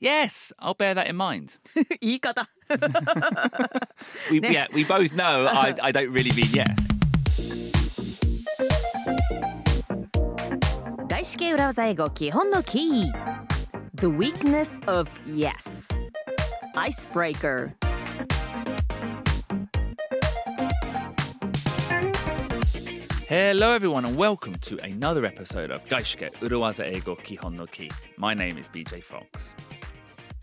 Yes, I'll bear that in mind. 言い方 We, yeah, we both know I, I don't really mean yes. 外資系裏技英語基本のキー The weakness of yes Icebreaker Hello, everyone, and welcome to another episode of Gaishike Uruwaza Ego Kihon no Ki. My name is BJ Fox.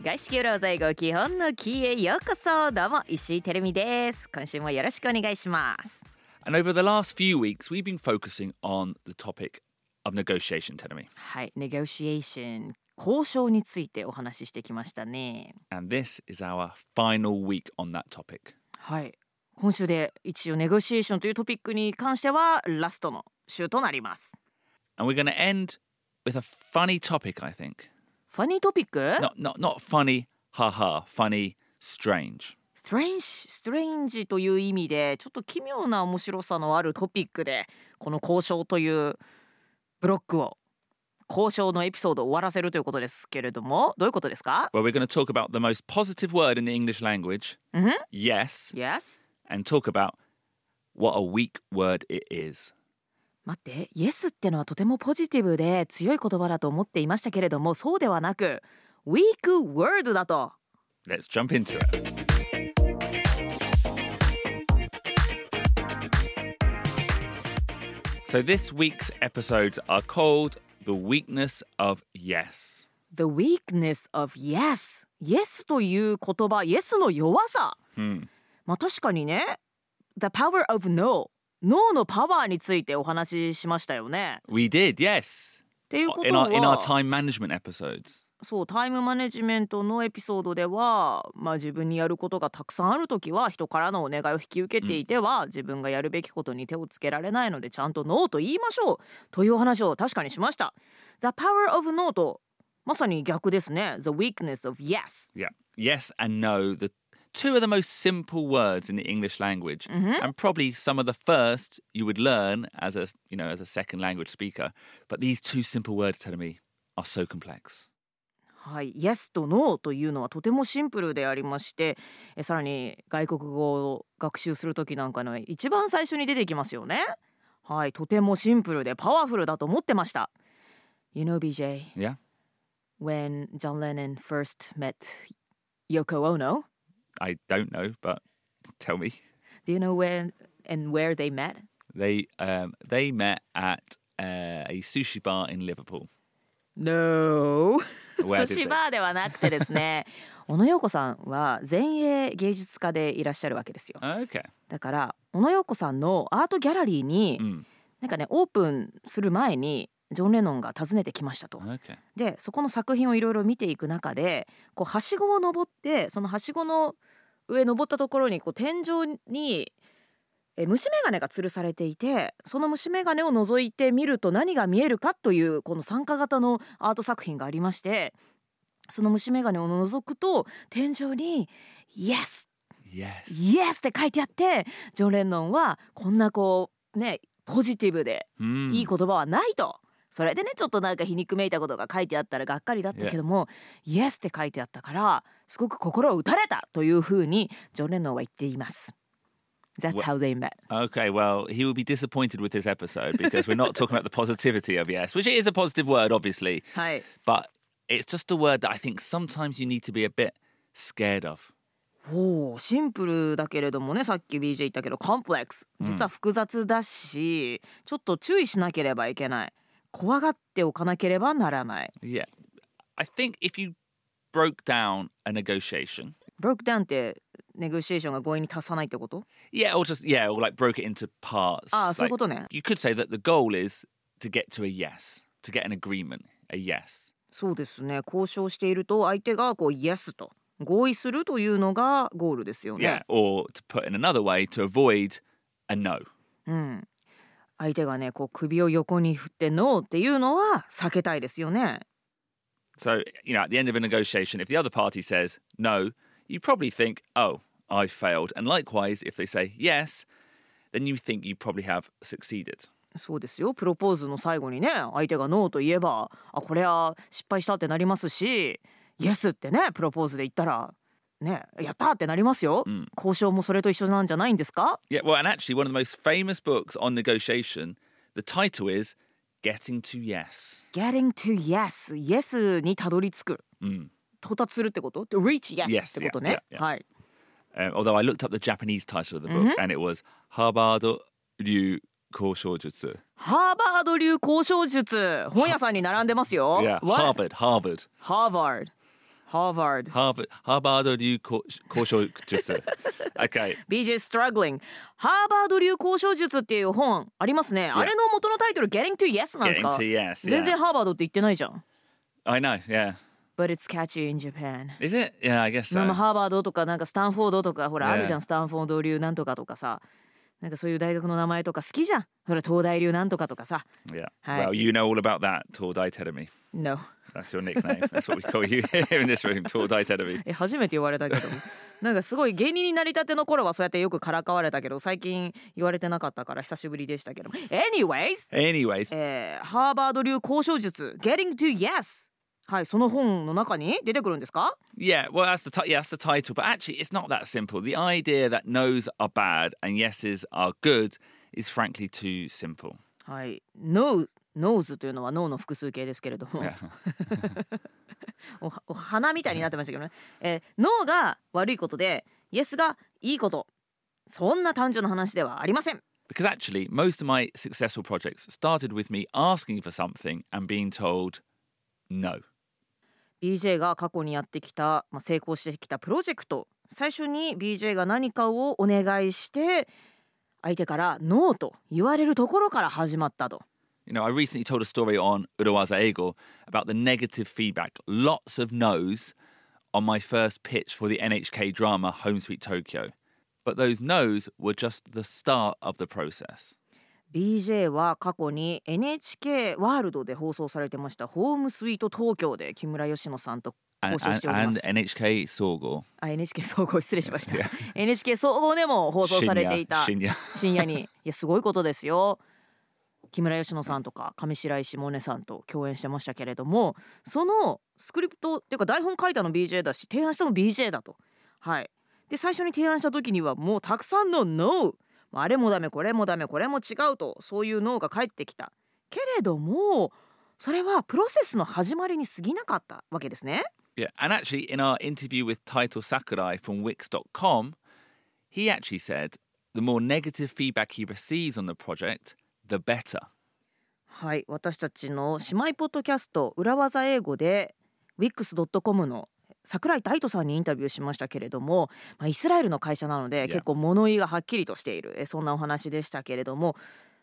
外資系裏技英語基本のキーへようこそどうも石井てるみです今週もよろしくお願いします And over the last few weeks, we've been focusing on the topic of negotiation, Tenemi. はい、negotiation 交渉についてお話ししてきましたね And this is our final week on that topic. はい今週で一応ネゴシエーションというトピックに関してはラストの週となります And we're going to end with a funny topic, I think. ファニートピック Not, not, not funny, haha, funny, strange. ストレンジストレンジという意味でちょっと奇妙な面白さのあるトピックでこの交渉というブロックを交渉のエピソードを終わらせるということですけれどもどういうことですか Well, we're going to talk about the most positive word in the English language, うん yes, Yes? and talk about what a weak word it is. 待って、Yes ってのはとてもポジティブで強い言葉だと思っていましたけれどもそうではなく Weak word だと Let's jump into it. So, this week's episodes are called The Weakness of Yes. The weakness of yes Yes という言葉 Yes の弱さ Hmm. まあ確かにね The power of no No のパワーについてお話ししましたよね We did, yes. っていうこと In our, in our は time management episodes. そうタイムマネジメントのエピソードでは、まあ、自分にやることがたくさんある時は人からのお願いを引き受けていては、自分がやるべきことに手をつけられないのでちゃんとノーと言いましょうというお話を確かにしました。The power of no とまさに逆ですね。The weakness of yes。Yeah. Yes and no, the two of the most simple words in the English language, and probably some of the first you would learn as a you know as a second language speaker. But these two simple words, telling me, are so complex. はい、Yes と No というのはとてもシンプルでありましてえさらに外国語を学習する時なんかの一番最初に出てきますよね。はい、とてもシンプルでパワフルだと思ってました。You know BJ, Yeah. when John Lennon first met Yoko Ono, I don't know, but tell me. do you know when and where they met? They um, they met at uh, a sushi bar in Liverpool. No 寿 Where did 司 they? バーではなくてですね 小野洋子さんは前衛芸術家でいらっしゃるわけですよ Okay. だから小野洋子さんのアートギャラリーに、Mm. なんかねオープンする前にジョン・レノンが訪ねてきましたと。Okay. でそこの作品をいろいろ見ていく中でこうはしごを登ってそのはしごの上登ったところにこう天井にえ虫眼鏡が吊るされていてその虫眼鏡を覗いてみると何が見えるかというこの参加型のアート作品がありましてその虫眼鏡を覗くと天井に「Yes! Yes. Yes!」って書いてあってジョン・レノンはこんなこうねポジティブで Mm. いい言葉はないと。それでねちょっとなんか皮肉めいたことが書いてあったらがっかりだったけども「Yes」って書いてあったからすごく心を打たれたというふうにジョン・レノンは言っています。That's how they met. Okay, well, he will be disappointed with this episode because we're not talking about the positivity of yes, which is a positive word, obviously, はい。but it's just a word that I think sometimes you need to be a bit scared of. おおシンプルだけれどもねさっき BJ 言ったけどコンプレックス実は複雑だし、ちょっと注意しなければいけない怖がっておかなければならない Yeah. I think if you broke down a negotiation, ブロックダウンってネゴシエーションが合意に達さないってこと yeah, or just, yeah, or like broke it into parts. ああそういうことね you could say that the goal is to get to a yes, to get an agreement, a yes. そうですね交渉していると相手がこう Yes と合意するというのがゴールですよ Yeah. ね。Or to put in another way, to avoid a no. うん、相手がねこう首を横に振ってノーっていうのは避けたいですよね。So, you know, at the end of a negotiation, if the other party says no, you probably think, oh, I failed. And likewise, if they say yes, then you think you probably have succeeded. そうですよプロポーズの最後にね相手がノーと言えばあこれは失敗したってなりますし Yes ってねプロポーズで言ったらねやったーってなりますよ、うん交渉もそれと一緒なんじゃないんですか Yeah, well, and actually, one of the most famous books on negotiation, the title is Getting to Yes. Getting to yes yes にたどり着く Mm. 到達するってこと To reach yes, Yes, ってことね、yeah, yeah, yeah. はい Um, although I looked up the Japanese title of the book and it was Harvard Ryu Koshojutsu. ハーバード流交渉術本屋さんに並んでますよ Yeah, What? Harvard, Harvard. ハーバードハーバード Harvard, Harvard Ryu Koshojutsu. okay. BJ struggling ハーバード流交渉術っていう本ありますね、あれの元のタイトル Getting to Yes なんです Getting か to Yes. 全然.ハーバードって言ってないじゃん I know, yeah. But it's catchy in Japan Is it? Yeah, I guess まあ so. まあハーバードとかなんかスタンフォードとかほら.あるじゃんスタンフォード流なんとかとかさなんかそういう大学の名前とか好きじゃんそれ東大流なんとかとかさ Yeah. Hi. Well, you know all about that, Tordai Terumi. No That's your nickname. That's what we call you here in this room, Tordai Terumi. え初めて言われたけどなんかすごい芸人になりたての頃はそうやってよくからかわれたけど最近言われてなかったから久しぶりでしたけど Anyways Anyways, えー、ハーバード流交渉術 Getting to Yes はいその本の中に出てくるんですか yeah, well, that's the ti- yeah, that's the title. But actually, it's not that simple. The idea that no's are bad and yeses are good is frankly too simple. はい No Nose というのは脳の複数形ですけれども Yeah. おお花みたいになってましたけどね、えー、脳が悪いことで Yes がいいことそんな単純な話ではありません Because actually, most of my successful projects started with me asking for something and being told no. BJ が過去にやってきた、まあ、成功してきたプロジェクト最初に BJ が何かをお願いして相手からノーと言われるところから始まったと You know, I recently told a story on Urawaza Ego about the negative feedback, lots of no's on my first pitch for the NHK drama Home Sweet Tokyo. But those no's were just the start of the process. BJ は過去に NHK ワールドで放送されてましたホームスイート東京で木村佳乃さんと And, 交渉しておりま NHK Sogo. あ NHK 総合失礼しました. NHK 総合でも放送されていた Shinya. 深夜に いやすごいことですよ木村佳乃さんとか上白石萌音さんと共演してましたけれどもそのスクリプトっていうか台本書いたの BJ だし提案したの BJ だとはいで最初に提案した時にはもうたくさんの NO あれもダメこれもダメこれも違うとそういう NO が返ってきたけれどもそれはプロセスの始まりに過ぎなかったわけですね Yeah, and actually, in our interview with Taito Sakurai from Wix.com, he actually said the more negative feedback he receives on the project, the better. はい私たちの姉妹ポッドキャスト裏技英語で wix.com の桜井大斗さんにインタビューしましたけれども、まあ、イスラエルの会社なので Yeah. 結構物言いがはっきりとしているえそんなお話でしたけれども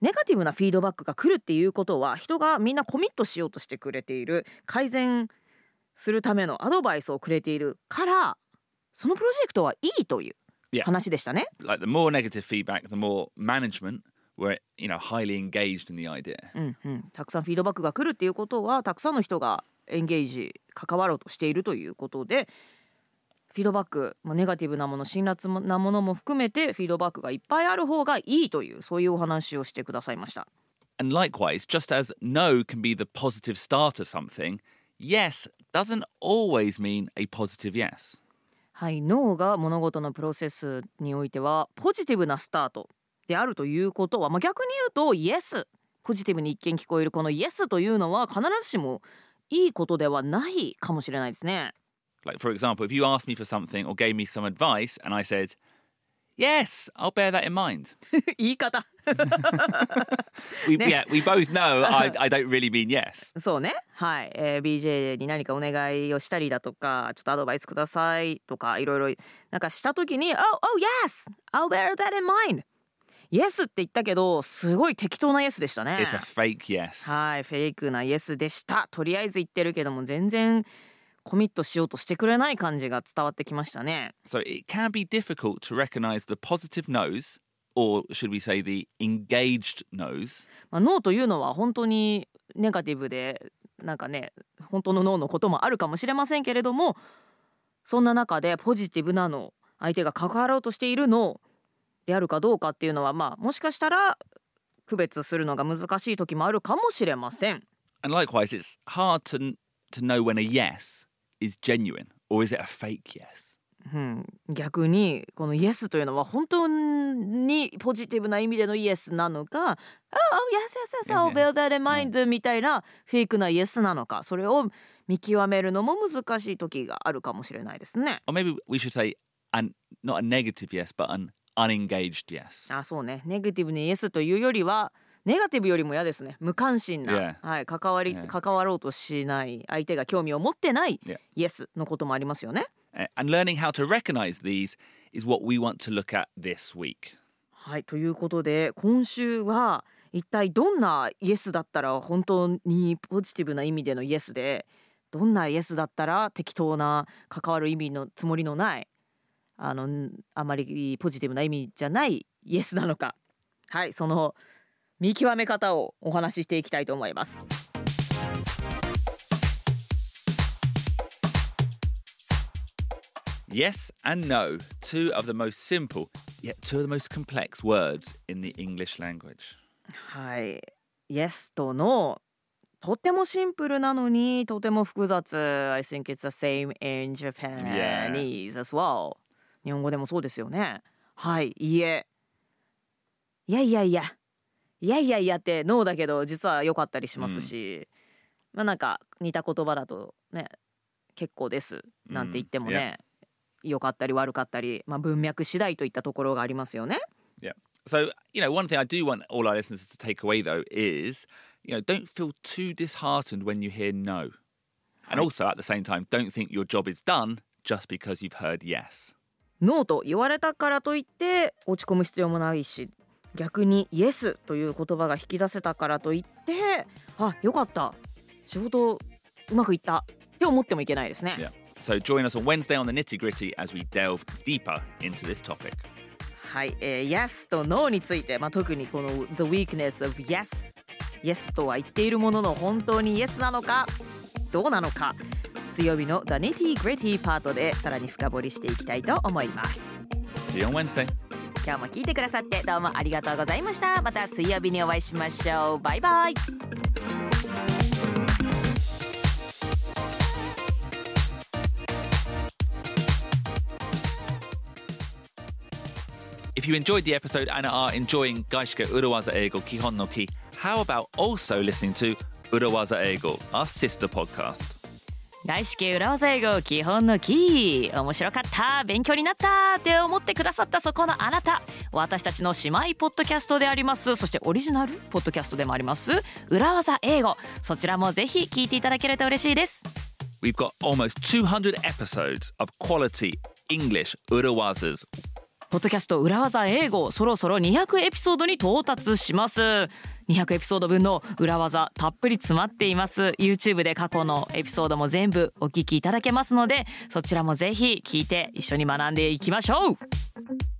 ネガティブなフィードバックが来るっていうことは人がみんなコミットしようとしてくれている改善するためのアドバイスをくれているからそのプロジェクトはいいという Yeah. 話でしたね。Like the more negative feedback, the more management were, you know, highly engaged in the idea. うんうん、たくさんフィードバックが来るっていうことはたくさんの人がエンゲージ関わろうとしているということでフィードバック、まあ、ネガティブなもの辛辣なものも含めてフィードバックがいっぱいある方がいいというそういうお話をしてくださいました。And likewise, just as no can be the positive start of something, yes doesn't always mean a positive yes. はい、脳が物事のプロセスにおいてはポジティブなスタートであるということは、まあ、逆に言うとイエスポジティブに一見聞こえるこのイエスというのは必ずしもいいことではないかもしれないですね。Like, for example, if you asked me for something or gave me some advice and I said, yes, I'll bear that in mind. 言い方 We, yeah, we both know I, I don't really mean yes. そうねはい、えー BJ に何かお願いをしたりだとかちょっとアドバイスくださいとかいろいろなんかした時に「Oh, oh yes! I'll bear that in mind!」イエスって言ったけどすごい適当なイエスでしたね。It's a fake yes. はいフェイクなイエスでした。とりあえず言ってるけども全然コミットしようとしてくれない感じが伝わってきましたね。So it can be difficult to recognize the positive no's, or should we say the engaged no's, まあ、脳というのは本当にネガティブでなんかね本当の脳のこともあるかもしれませんけれどもそんな中でポジティブな脳相手が関わろうとしている脳であるかどうかっていうのはまあもしかしたら区別するのが難しい時もあるかもしれません。and likewise, it's hard to to know when a yes is genuine or is it a fake yes? うん、逆にこのイエスというのは本当にポジティブな意味でのイエスなのか、あ、oh, yes, yes, yes, I'll bear that in mind みたいなフェイクなイエスなのか、それを見極めるのも難しい時があるかもしれないですね。Or maybe we should say an not a negative yes, but an unengaged yes. あ、そうね。ネガティブにイエスというよりは、ネガティブよりも嫌ですね。無関心な.はい、関わり.関わろうとしない、相手が興味を持ってない、Yeah. イエスのこともありますよね。Uh, And learning how to recognize these is what we want to look at this week. はい、ということで今週は一体どんなイエスだったら本当にポジティブな意味でのイエスでどんなイエスだったら適当な関わる意味のつもりのないあのんあまりポジティブな意味じゃないイエスなのかはいその見極め方をお話ししていきたいと思います。Yes and no, two of the most simple, yet two of the most complex words in the English language. はい、Yes と No とてもシンプルなのにとても複雑 I think it's the same in Japanese as well 日本語でもそうですよねはいいいえいやいやいやいやいやいやって No だけど実は良かったりしますし、まあなんか似た言葉だとね結構ですなんて言ってもね、良かったり悪かったり、まあ、文脈次第といったところがありますよね Yeah. So, you know, one thing I do want all our listeners to take away though is, you know, don't feel too disheartened when you hear no. And also at the same time, don't think your job is done just because you've heard yes. ノーと言われたからといって落ち込む必要もないし逆にイエスという言葉が引き出せたからといってあよかった仕事うまくいったって思ってもいけないですね。Yeah. So join us on Wednesday on the nitty gritty as we delve deeper into this topic. はい、えー、Yes と No について、まあ、特にこの The weakness of Yes Yes とは言っているものの本当に Yes なのかどうなのか水曜日の The Nitty Gritty パートでさらに深掘りしていきたいと思います See you on Wednesday. 今日も聞いてくださってどうもありがとうございましたまた水曜日にお会いしましょうバイバイ If you enjoyed the episode and are enjoying Gaishike Urawaza Eigo Kihon no Ki, how about also listening to Urawaza Eigo, our sister podcast? 外資系裏技英語基本のキー面白かった。勉強になった。って思ってくださった。そこのあなた。私たちの姉妹ポッドキャストであります。そしてオリジナルポッドキャストでもあります裏技英語。そちらもぜひ聞いていただけると嬉しいです。We've got almost 200 episodes of quality English 裏技ポッドキャスト裏技英語そろそろ200エピソードに到達します。200エピソード分の裏技たっぷり詰まっています。YouTube で過去のエピソードも全部お聞きいただけますのでそちらもぜひ聞いて一緒に学んでいきましょう。